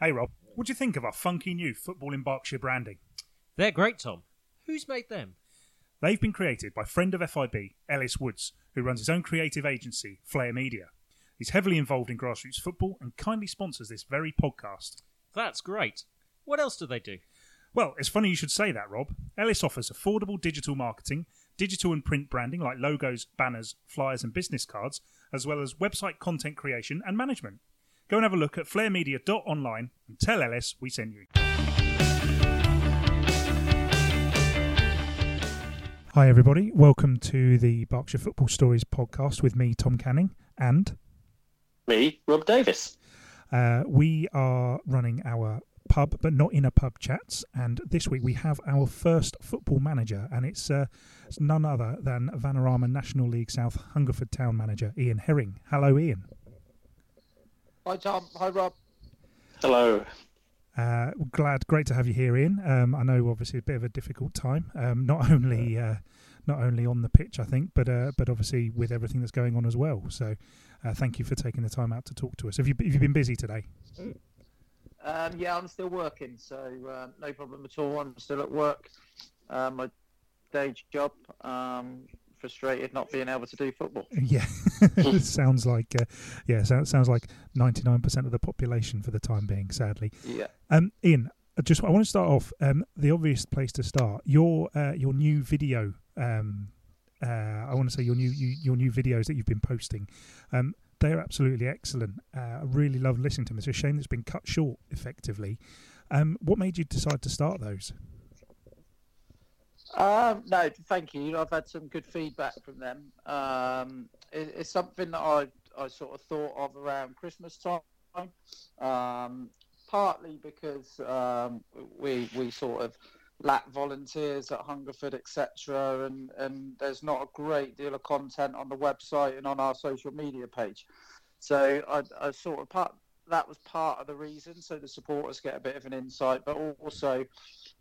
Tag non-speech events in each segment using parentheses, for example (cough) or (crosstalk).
Hey Rob, what do you think of our funky new Football in Berkshire branding? They're great, Tom. Who's made them? They've been created by friend of FIB, Ellis Woods, who runs his own creative agency, Flair Media. He's heavily involved in grassroots football and kindly sponsors this very podcast. That's great. What else do they do? Well, it's funny you should say that, Rob. Ellis offers affordable digital marketing, digital and print branding like logos, banners, flyers, and business cards, as well as website content creation and management. Go and have a look at flairmedia.online and tell Ellis we sent you. Hi, everybody. Welcome to the Berkshire Football Stories podcast with me, Tom Canning, and Me, Rob Davis. uh, we are running our pub, but not in a pub chats. And this week we have our first football manager, and it's, uh, it's none other than Vanarama National League South Hungerford Town manager Ian Herring. Hello, Ian. Hi Tom. Hi Rob. Hello. Uh, glad, great to have you here, Ian. Um, I know, obviously, a bit of a difficult time. Um, not only, uh, not only on the pitch, I think, but uh, but obviously with everything that's going on as well. So, uh, thank you for taking the time out to talk to us. Have you have you been busy today? Um, yeah, I'm still working, so uh, no problem at all. I'm still at work. Uh, my day job. Frustrated not being able to do football. (laughs) Yeah, it (laughs) (laughs) sounds like uh, yeah, sounds sounds like ninety nine percent of the population for the time being. Sadly, Yeah. um, Ian, I just I want to start off. Um, the obvious place to start your uh, your new video. Um, uh, I want to say your new you, your new videos that you've been posting. Um, they're absolutely excellent. Uh, I really love listening to them. It's a shame it's been cut short, effectively. Um, what made you decide to start those? Um, no, thank you. I've had some good feedback from them. Um, it, it's something that I I sort of thought of around Christmas time. Um, partly because um, we we sort of lack volunteers at Hungerford, etc., and and there's not a great deal of content on the website and on our social media page. So I, I sort of part that was part of the reason, so the supporters get a bit of an insight, but also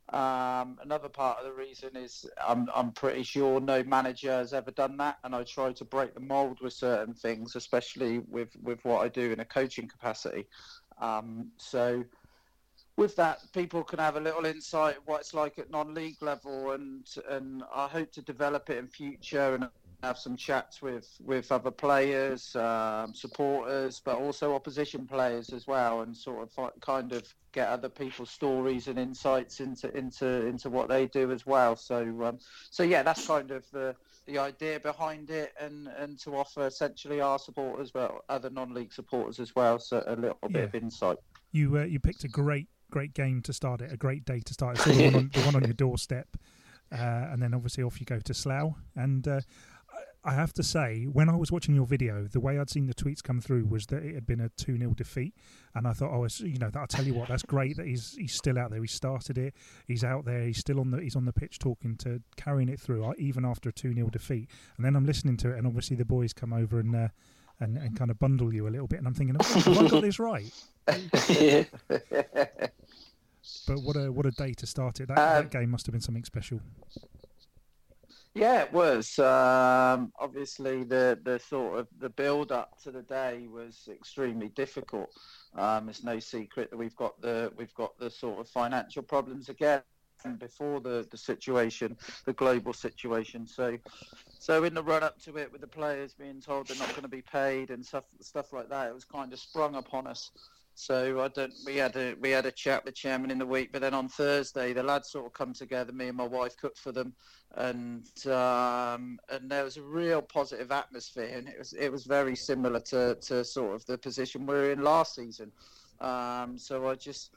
um, another part of the reason is I'm, I'm pretty sure no manager has ever done that, and I try to break the mould with certain things, especially with, with what I do in a coaching capacity. Um, so, with that, people can have a little insight of what it's like at non-league level, and and I hope to develop it in future and have some chats with with other players, um, supporters, but also opposition players as well, and sort of fi- kind of get other people's stories and insights into into into what they do as well. So um, so yeah, that's kind of the the idea behind it, and and to offer essentially our supporters, but other non-league supporters as well, so a little bit of insight. You uh, you picked a great great game to start it, a great day to start it. The, one on, the one on your (laughs) doorstep, uh, and then obviously off you go to Slough. And uh, I have to say, when I was watching your video, the way I'd seen the tweets come through was that it had been a two 0 defeat, and I thought, oh, it's, you know, that I'll tell you what, that's great that he's he's still out there. He started it, he's out there, he's still on the he's on the pitch talking to carrying it through, uh, even after a two 0 defeat. And then I'm listening to it, and obviously the boys come over and. Uh, and, and kind of bundle you a little bit, and I'm thinking, oh, have I got this right? (laughs) But what a what a day to start it. That, Um, that game must have been something special. Yeah, it was. Um, obviously, the, the sort of the build up to the day was extremely difficult. Um, it's no secret that we've got the we've got the sort of financial problems again before the, the situation, the global situation. So, so in the run up to it, with the players being told they're not going to be paid and stuff stuff like that, it was kind of sprung upon us. So I don't. We had a we had a chat with the chairman in the week, but then on Thursday the lads sort of come together. Me and my wife cooked for them, and um, and there was a real positive atmosphere, and it was it was very similar to, to sort of the position we were in last season. Um, so I just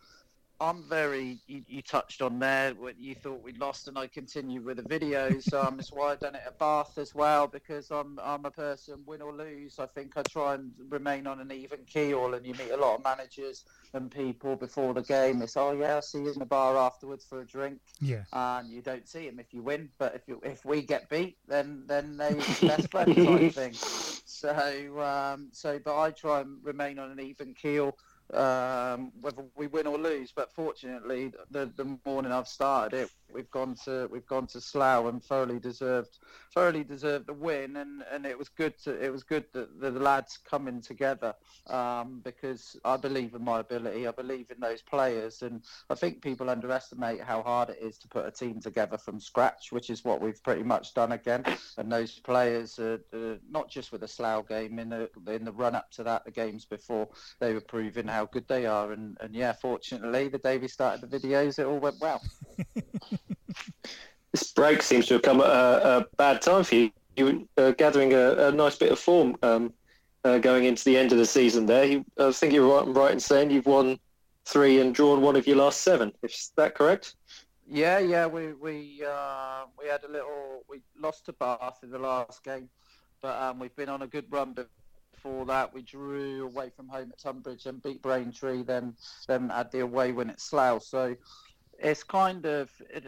I'm very. You, you, touched on there what you thought we'd lost, and I continued with the videos. Um, that's why I've done it at Bath as well because I'm I'm a person win or lose. I think I try and remain on an even keel, and you meet a lot of managers and people before the game. It's oh yeah, I'll see you in the bar afterwards for a drink. Yeah. And you don't see him if you win, but if you if we get beat, then then they best friends type thing. (laughs) So um, so but I try and remain on an even keel um, whether we win or lose. But fortunately, the the morning I've started it, we've gone to we've gone to Slough and thoroughly deserved thoroughly deserved the win. And, and it was good to it was good that the lads coming together um, because I believe in my ability. I believe in those players, and I think people underestimate how hard it is to put a team together from scratch, which is what we've pretty much done again. And those players, are, uh, not just with the Slough game in the in the run up to that, the games before, they were proving how good they are. And, and yeah, fortunately, the day we started the videos, it all went well. (laughs) this break seems to have come at a, a bad time for you. You were uh, gathering a, a, nice bit of form um, uh, going into the end of the season there. You, I think you're right, right in saying you've won three and drawn one of your last seven. Is that correct? Yeah, yeah. We we uh, we had a little. We lost to Bath in the last game, but um, we've been on a good run before that. We drew away from home at Tonbridge and beat Braintree. Then then had the away win at Slough. So it's kind of it,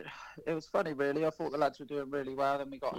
it was funny really. I thought the lads were doing really well. Then we got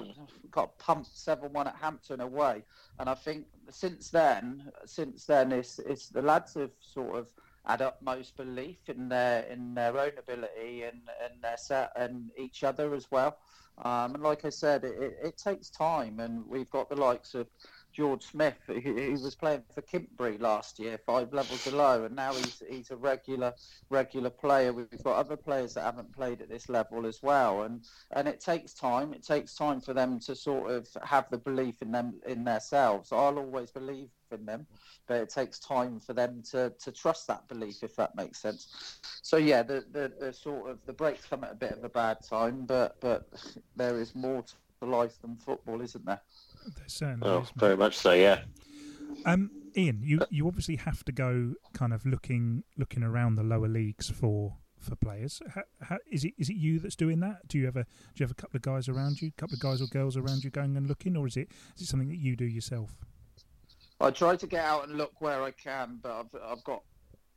got pumped seven one at Hampton away, and I think since then, since then, it's it's the lads have sort of had utmost belief in their in their own ability and and their set and each other as well. Um, and like I said, it, it, it takes time, and we've got the likes of George Smith, who, was playing for Kintbury last year, five levels below, and now he's he's a regular regular player. We've got other players that haven't played at this level as well, and and it takes time. It takes time for them to sort of have the belief in them in themselves. I'll always believe in them, but it takes time for them to, to trust that belief, if that makes sense. So yeah, the, the, the sort of the breaks come at a bit of a bad time, but but there is more to life than football, isn't there? There certainly oh, is. Very much so, yeah. Um, Ian, you, you obviously have to go kind of looking looking around the lower leagues for for players. How, how, is it is it you that's doing that? Do you have a do you have a couple of guys around you, a couple of guys or girls around you going and looking, or is it is it something that you do yourself? I try to get out and look where I can, but I've I've got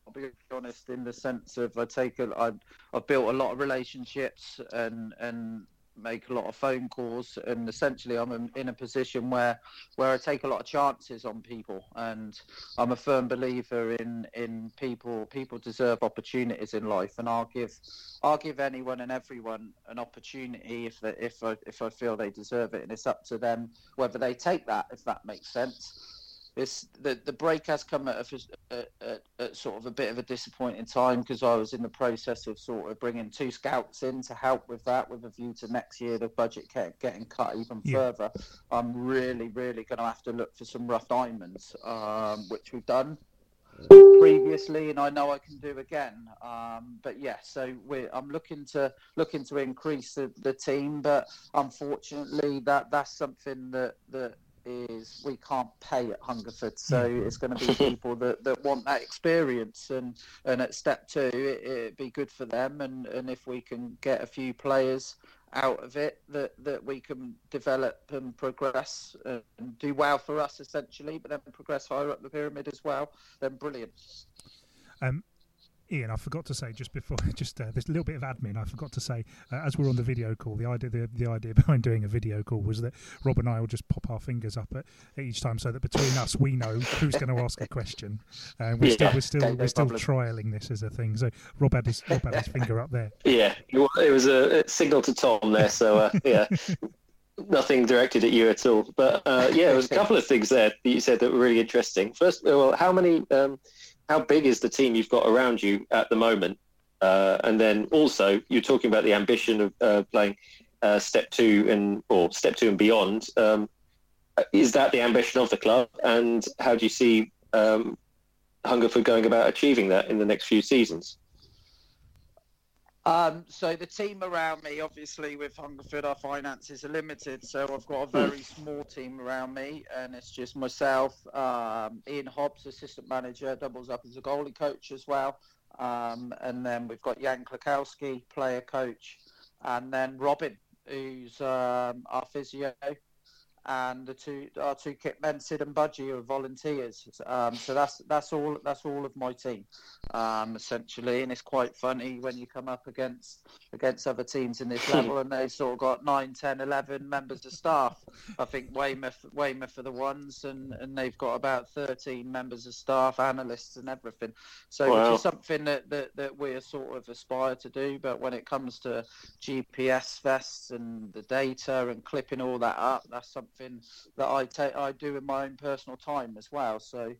I'll be honest in the sense of I take a I've, I've built a lot of relationships and and make a lot of phone calls, and essentially I'm in a position where where I take a lot of chances on people, and I'm a firm believer in in people. People deserve opportunities in life, and I'll give I'll give anyone and everyone an opportunity if they, if I, if I feel they deserve it, and it's up to them whether they take that. If that makes sense it's the the break has come at, a, at, at, sort of a bit of a disappointing time because I was in the process of sort of bringing two scouts in to help with that, with a view to next year the budget get, getting cut even yeah. further. I'm really, really going to have to look for some rough diamonds, um, which we've done previously, and I know I can do again. Um, but yeah, so I'm looking to looking to increase the, the team, but unfortunately, that that's something that that is we can't pay at Hungerford, so it's going to be (laughs) people that, that want that experience. And, and at step two, it, it'd be good for them. And, and if we can get a few players out of it that, that we can develop and progress and do well for us essentially, but then progress higher up the pyramid as well, then brilliant. Um, Ian, I forgot to say just before, (laughs) just uh, this little bit of admin. I forgot to say uh, as we're on the video call, the idea the, the idea (laughs) behind doing a video call was that Rob and I will just pop our fingers up at, at each time, so that between us we know who's going to ask a question. Uh, we're, yeah, still we're still we're still trialing this as a thing. So Rob had his Rob had his finger up there. (laughs) Yeah, it was a signal to Tom there. So uh, yeah. Nothing directed at you at all, but uh, yeah, there was a couple of things there that you said that were really interesting. First, well, how many um, how big is the team you've got around you at the moment? Uh, and then also, you're talking about the ambition of uh, playing uh, step two and or step two and beyond. Um, is that the ambition of the club? And how do you see um, Hungerford going about achieving that in the next few seasons? Um, so the team around me, obviously with Hungerford, our finances are limited. So I've got a very small team around me, and it's just myself, um, Ian Hobbs, assistant manager, doubles up as a goalie coach as well. Um, and then we've got Jan Klakowski, player coach, and then Robin, who's um, our physio, and the two our two kit men, Sid and Budgie, are volunteers. Um, so that's that's all that's all of my team, um, essentially. And it's quite funny when you come up against against other teams in this (laughs) level, and they've sort of got 9, 10, 11 members of staff. I think Weymouth Weymouth are the ones, and, and they've got about thirteen members of staff, analysts, and everything. So Wow. which is something that, that that we sort of aspire to do. But when it comes to GPS vests and the data and clipping all that up, that's something that I take I do in my own personal time as well. So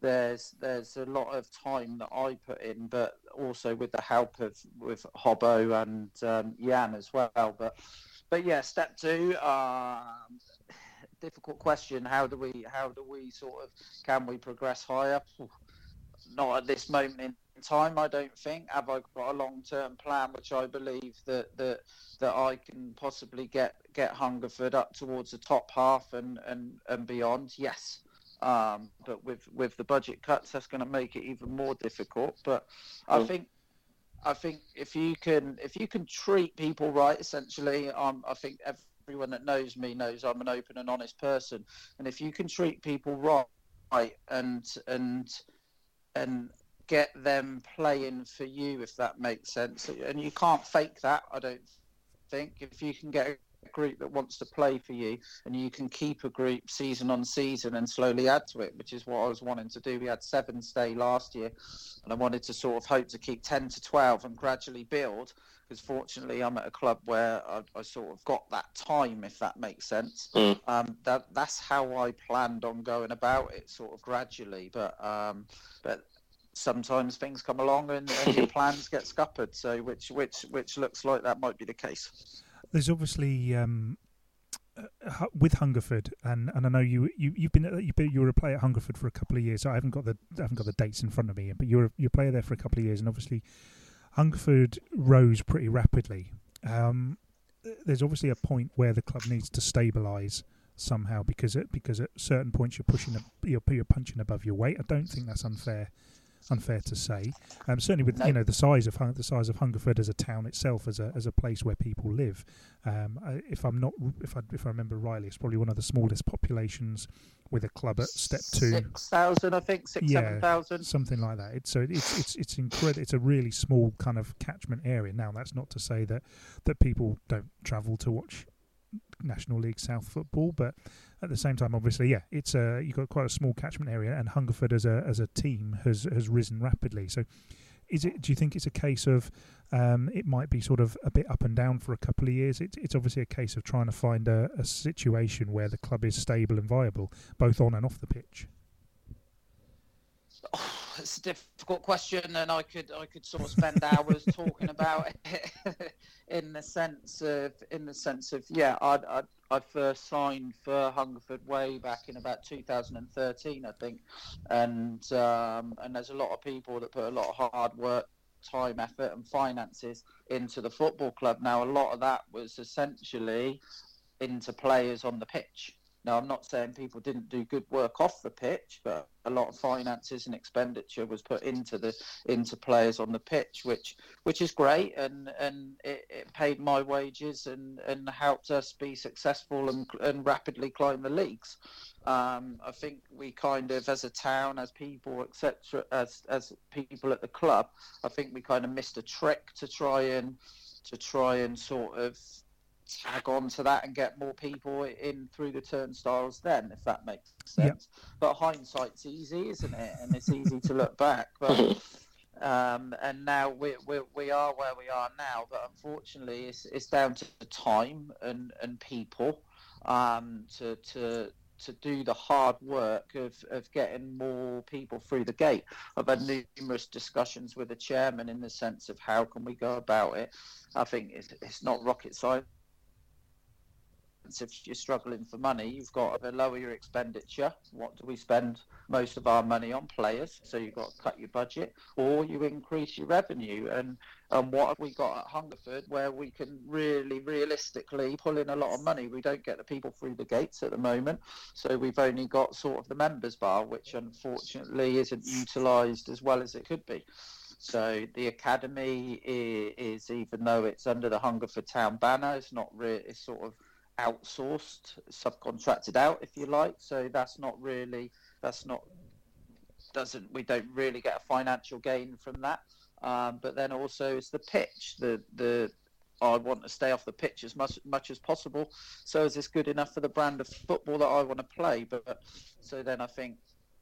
there's there's a lot of time that I put in, but also with the help of with Hobbo and um, Jan as well. But but yeah, step two. Um, (laughs) difficult question. How do we how do we sort of can we progress higher? Not at this moment in time, I don't think. Have I got a long term plan, which I believe that that that I can possibly get get Hungerford up towards the top half and and and beyond? Yes. Um, but with with the budget cuts, that's going to make it even more difficult. But I think I think if you can if you can treat people right, essentially, um, I think everyone that knows me knows I'm an open and honest person. And if you can treat people right and and and get them playing for you, if that makes sense, and you can't fake that, I don't think. If you can get a group that wants to play for you, and you can keep a group season on season and slowly add to it, which is what I was wanting to do. We had seven stay last year, and I wanted to sort of hope to keep 10 to 12 and gradually build. Because fortunately, I'm at a club where I, I sort of got that time, if that makes sense. Mm. Um, that that's how I planned on going about it, sort of gradually. But um, but sometimes things come along and, and your (laughs) plans get scuppered. So which which which looks like that might be the case. There's obviously um, uh, with Hungerford, and, and I know you you you've been you've been you were a player at Hungerford for a couple of years. So I haven't got the I haven't got the dates in front of me, but you were you're a player there for a couple of years, and obviously Hungerford rose pretty rapidly. Um, there's obviously a point where the club needs to stabilise somehow because it, because at certain points you're pushing you're, you're punching above your weight. I don't think that's unfair unfair to say. Um, certainly with No. you know the size of the size of Hungerford as a town itself, as a as a place where people live. Um, I, if I'm not if I if I remember rightly, it's probably one of the smallest populations with a club at step two, Six thousand, I think, six Yeah. seven thousand. something like that. It's so it's it's it's incredible. It's a really small kind of catchment area. Now that's not to say that that people don't travel to watch National League South football, but at the same time, obviously, yeah, it's a you've got quite a small catchment area, and Hungerford as a as a team has has risen rapidly. So, is it? Do you think it's a case of um, it might be sort of a bit up and down for a couple of years? It's it's obviously a case of trying to find a, a situation where the club is stable and viable, both on and off the pitch. (sighs) It's a difficult question, and I could I could sort of spend (laughs) hours talking about it. (laughs) in the sense of in the sense of yeah, I I I first signed for Hungerford way back in about 2013, I think, and um, and there's a lot of people that put a lot of hard work. Time, effort, and finances into the football club. Now, a lot of that was essentially into players on the pitch. Now, I'm not saying people didn't do good work off the pitch, but a lot of finances and expenditure was put into the into players on the pitch, which which is great, and and it, it paid my wages and and helped us be successful and and rapidly climb the leagues. Um, I think we kind of, as a town, as people, etc., as as people at the club, I think we kind of missed a trick to try and to try and sort of tag on to that and get more people in through the turnstiles then, if that makes sense. But hindsight's easy, isn't it? And it's easy to look back. (laughs) But um, and now we, we we are where we are now. But unfortunately, it's it's down to the time and and people um, to to to do the hard work of, of getting more people through the gate. I've had numerous discussions with the chairman in the sense of how can we go about it. I think it's, it's not rocket science. If you're struggling for money, you've got to lower your expenditure. What do we spend most of our money on? Players. So you've got to cut your budget, or you increase your revenue. And and what have we got at Hungerford where we can really realistically pull in a lot of money? We don't get the people through the gates at the moment, so we've only got sort of the members bar, which unfortunately isn't utilised as well as it could be. So the academy is, is even though it's under the Hungerford Town banner, it's not really. It's sort of outsourced, subcontracted out, if you like. So that's not really. That's not. Doesn't we don't really get a financial gain from that. Um, but then also it's the pitch. The the I want to stay off the pitch as much much as possible. So is this good enough for the brand of football that I want to play? But so then I think,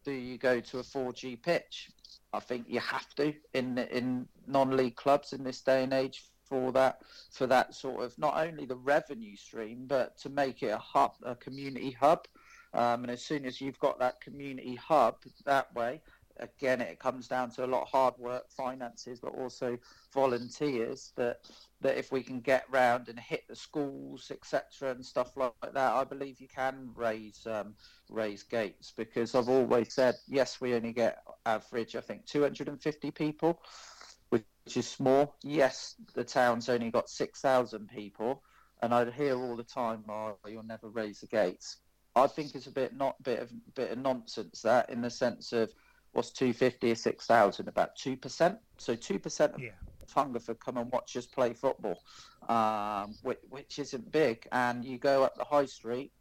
do you go to a 4G pitch? I think you have to in in non-league clubs in this day and age for that for that sort of not only the revenue stream but to make it a hub, a community hub. Um, and as soon as you've got that community hub that way, again, it comes down to a lot of hard work, finances, but also volunteers. That that if we can get round and hit the schools, etc., and stuff like that, I believe you can raise um, raise gates. Because I've always said, yes, we only get average, I think, 250 people, is small. Yes, the town's only got 6,000 people, and I hear all the time, "Oh, you'll never raise the gates." I think it's a bit not bit of bit of nonsense that in the sense of what's 250 or 6,000 about 2% so 2% of Yeah. Hungerford come and watch us play football um, which, which isn't big and you go up the high street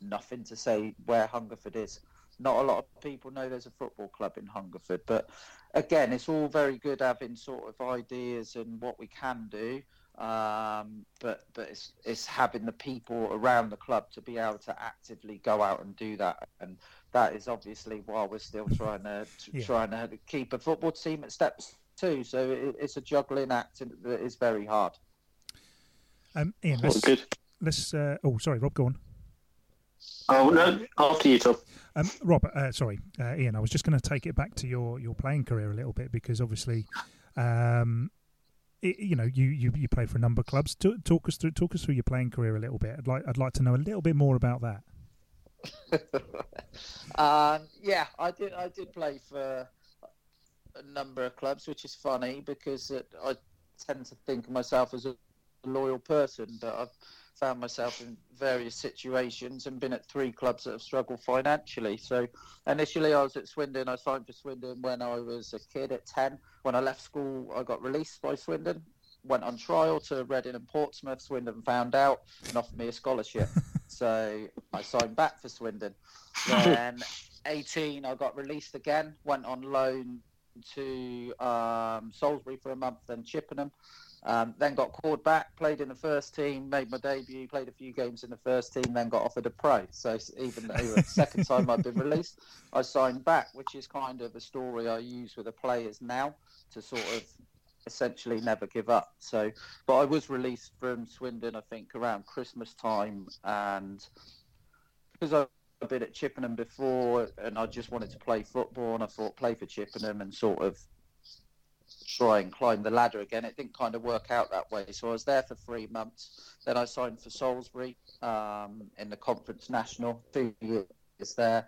nothing to say where Hungerford is not a lot of people know there's a football club in Hungerford but again it's all very good having sort of ideas and what we can do um, but but it's it's having the people around the club to be able to actively go out and do that, and that is obviously why we're still trying to Yeah. trying to keep a football team at steps two. So it, it's a juggling act and that is very hard. Um, Ian, let's, good. let's uh, oh, sorry, Rob, go on. Oh no, after you, Tom. Um, Rob, uh, sorry, uh, Ian. I was just going to take it back to your, your playing career a little bit because obviously, um, it, you know, you, you, you played for a number of clubs. T- talk us through talk us through your playing career a little bit. I'd like I'd like to know a little bit more about that. (laughs) um, yeah, I did. I did play for a number of clubs, which is funny because it, I tend to think of myself as a loyal person, but I've found myself in various situations and been at three clubs that have struggled financially. So initially, I was at Swindon. I signed for Swindon when I was a kid at ten. When I left school, I got released by Swindon. Went on trial to Reading and Portsmouth. Swindon found out and offered me a scholarship. (laughs) so I signed back for Swindon. Then 18, I got released again. Went on loan to um, Salisbury for a month, then Chippenham. Um, then got called back, played in the first team, made my debut, played a few games in the first team, then got offered a pro. So even though the (laughs) second time I've been released, I signed back, which is kind of a story I use with the players now to sort of essentially never give up. So, but I was released from Swindon, I think, around Christmas time, and because I I've been at Chippenham before, and I just wanted to play football, and I thought play for Chippenham and sort of try and climb the ladder again. It didn't kind of work out that way, so I was there for three months. Then I signed for Salisbury um, in the Conference National. Two years there.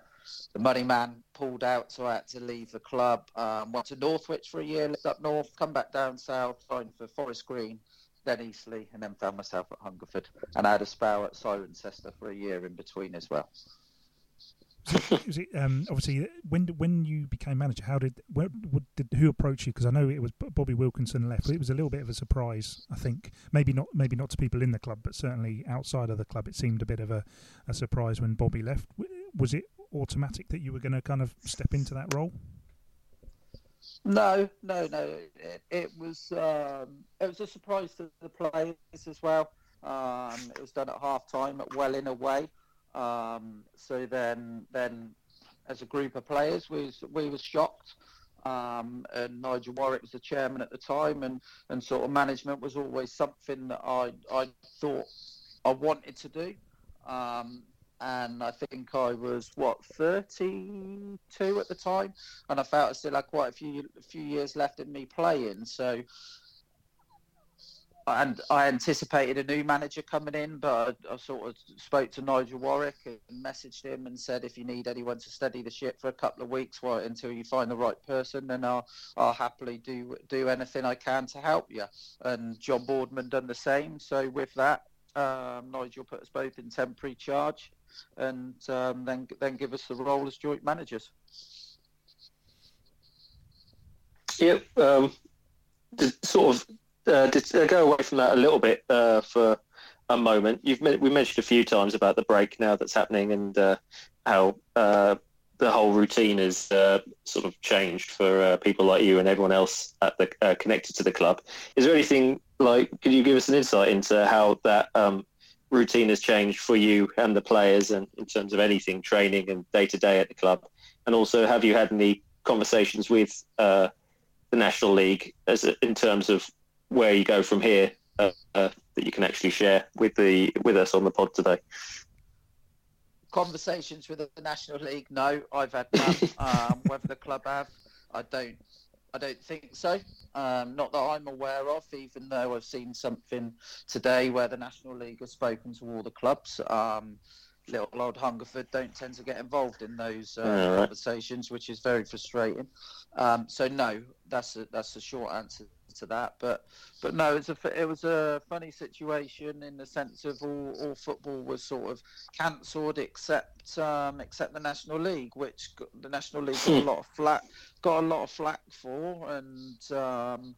The money man pulled out, so I had to leave the club. Um, went to Northwich for a year, lived up north, come back down south, signed for Forest Green, then Eastleigh, and then found myself at Hungerford. And I had a spell at Cirencester for a year in between as well. Is it, um, obviously, when when you became manager, how did, where, did who approach you? Because I know it was Bobby Wilkinson left. It was a little bit of a surprise, I think. Maybe not, maybe not to people in the club, but certainly outside of the club, it seemed a bit of a, a surprise when Bobby left. Was it automatic that you were going to kind of step into that role? No, no, no. It, it was um, it was a surprise to the players as well. Um, it was done at half time at Welling away. Um, so then, then as a group of players, we was, we was shocked. Um, and Nigel Warwick was the chairman at the time, and, and sort of management was always something that I I thought I wanted to do. Um, and I think I was what 32 at the time, and I felt I still had quite a few a few years left in me playing. So, and I anticipated a new manager coming in, but I, I sort of spoke to Nigel Warwick and messaged him and said, if you need anyone to steady the ship for a couple of weeks, well, until you find the right person, then I'll I'll happily do do anything I can to help you. And John Boardman done the same. So with that, um, Nigel put us both in temporary charge and um, then then give us the role as joint managers. Yep. Um, sort of uh, to go away from that a little bit uh, for a moment. You've we mentioned a few times about the break now that's happening and uh, how uh, the whole routine is uh, sort of changed for uh, people like you and everyone else at the uh, connected to the club. Is there anything like? Could you give us an insight into how that um, routine has changed for you and the players, and in terms of anything training and day to day at the club? And also, have you had any conversations with uh, the National League as in terms of where you go from here uh, uh, that you can actually share with the with us on the pod today? conversations with the National League? No, I've had none. (laughs) um, whether the club have, I don't. I don't think so. Um, not that I'm aware of, even though I've seen something today where the National League has spoken to all the clubs. Um, little old Hungerford don't tend to get involved in those uh, right. conversations, which is very frustrating. Um, so no, that's a, that's a short answer to that. But but no, it was a it was a funny situation in the sense of all, all football was sort of cancelled except um, except the National League, which the National League got a lot of (laughs) flack got a lot of flack for, and um,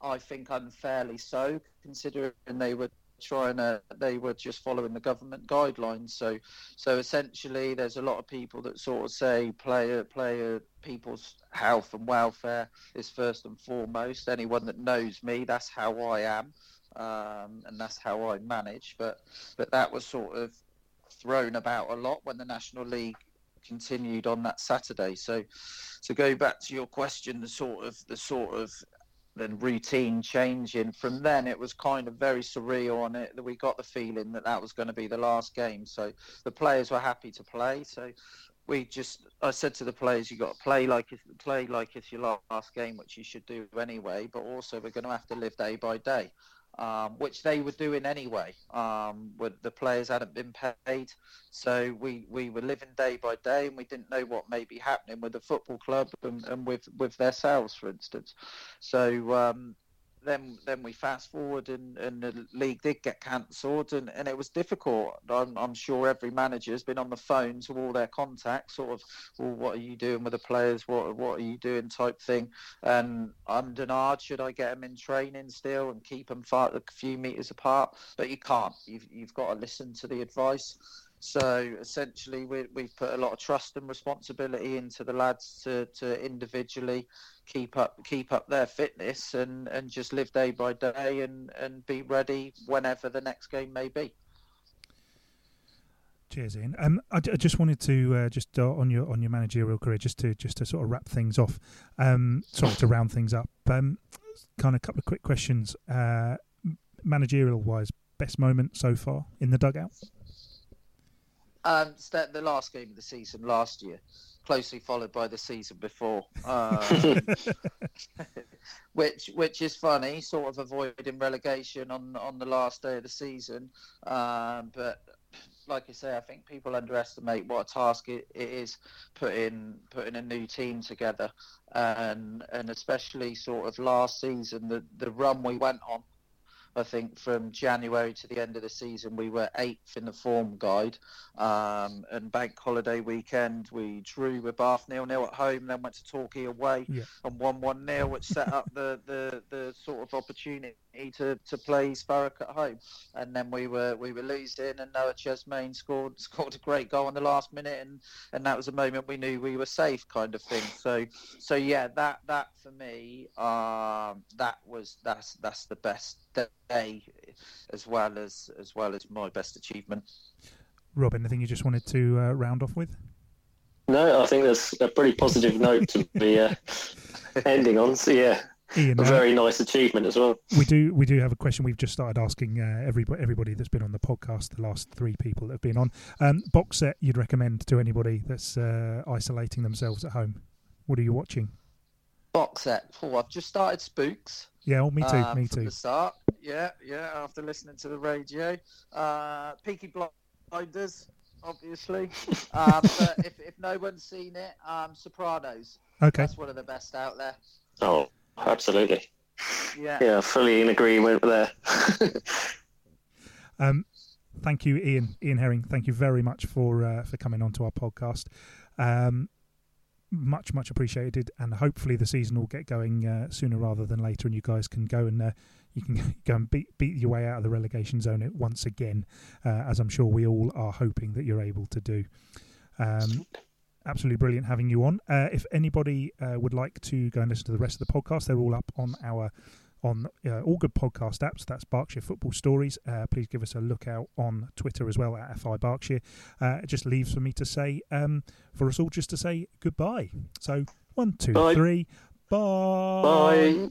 I think unfairly so, considering they were trying to they were just following the government guidelines. So so essentially there's a lot of people that sort of say player player people's health and welfare is first and foremost. Anyone that knows me that's how i am um, and that's how i manage. But but that was sort of thrown about a lot when the national league continued on that saturday. So to go back to your question the sort of the sort of then routine changing. From then, it was kind of very surreal on it we got the feeling that that was going to be the last game. So the players were happy to play. So we just, I said to the players, you got to play like it's play like it's your last game, which you should do anyway. But also, we're going to have to live day by day um, which they were doing anyway. Um, the players hadn't been paid, so we, we were living day by day, and we didn't know what may be happening with the football club and, and with with their sales, for instance. So um, then then we fast forward and, and the league did get cancelled and, and it was difficult. I'm, I'm sure every manager has been on the phone to all their contacts, sort of, well, what are you doing with the players? What what are you doing? Type thing. And I'm denied. Should I get them in training still and keep them far, a few meters apart? But you can't. You've you've got to listen to the advice. So essentially, we, we've put a lot of trust and responsibility into the lads to, to individually keep up keep up their fitness and, and just live day by day and, and be ready whenever the next game may be. Cheers, Ian. Um, I, I just wanted to uh, just uh, on your on your managerial career, just to just to sort of wrap things off. Um, sorry to round things up. Um, kind of a couple of quick questions. Uh, managerial wise, best moment so far in the dugout. Um, the last game of the season last year, closely followed by the season before, (laughs) um, (laughs) which which is funny, sort of avoiding relegation on on the last day of the season. Um, but like I say, I think people underestimate what a task it, it is putting putting a new team together, and and especially sort of last season, the the run we went on I think from January to the end of the season, we were eighth in the form guide. Um, and bank holiday weekend, we drew with Bath nil nil at home, then went to Torquay away yeah. and won one nil, which set up the, the, the sort of opportunity to, to play Thurrock at home. And then we were we were losing, and Noah Chesmain scored (laughs) scored a great goal in the last minute, and, and that was a moment we knew we were safe, kind of thing. So so yeah, that that for me, um, that was that's that's the best day, as well as as well as my best achievement. Robin, anything you just wanted to uh, round off with? No, I think that's a pretty positive note to be uh, (laughs) ending on. So yeah, Ian, a uh, very nice achievement as well. We do we do have a question we've just started asking uh, everybody everybody that's been on the podcast. The last three people that have been on um, box set you'd recommend to anybody that's uh, isolating themselves at home. What are you watching? Box set. Oh, I've just started Spooks. Yeah, well, me too. Um, me too. the start. Yeah, yeah. After listening to the radio, uh, Peaky Blinders, obviously. (laughs) um, but if, if no one's seen it, um, Sopranos. Okay. That's one of the best out there. Oh, absolutely. Yeah. Yeah, fully in agreement there. (laughs) um, thank you, Ian. Ian Herring. Thank you very much for uh, for coming on to our podcast. Um, much much appreciated, and hopefully the season will get going uh, sooner rather than later, and you guys can go and uh, you can (laughs) go and beat beat your way out of the relegation zone once again, uh, as I'm sure we all are hoping that you're able to do. Um, absolutely brilliant having you on. Uh, if anybody uh, would like to go and listen to the rest of the podcast, they're all up on our on uh, all good podcast apps. That's Berkshire Football Stories. Uh, please give us a look out on Twitter as well at FI Berkshire. Uh, it just leaves for me to say, um, for us all, just to say goodbye. So one, two, Bye. three, Bye.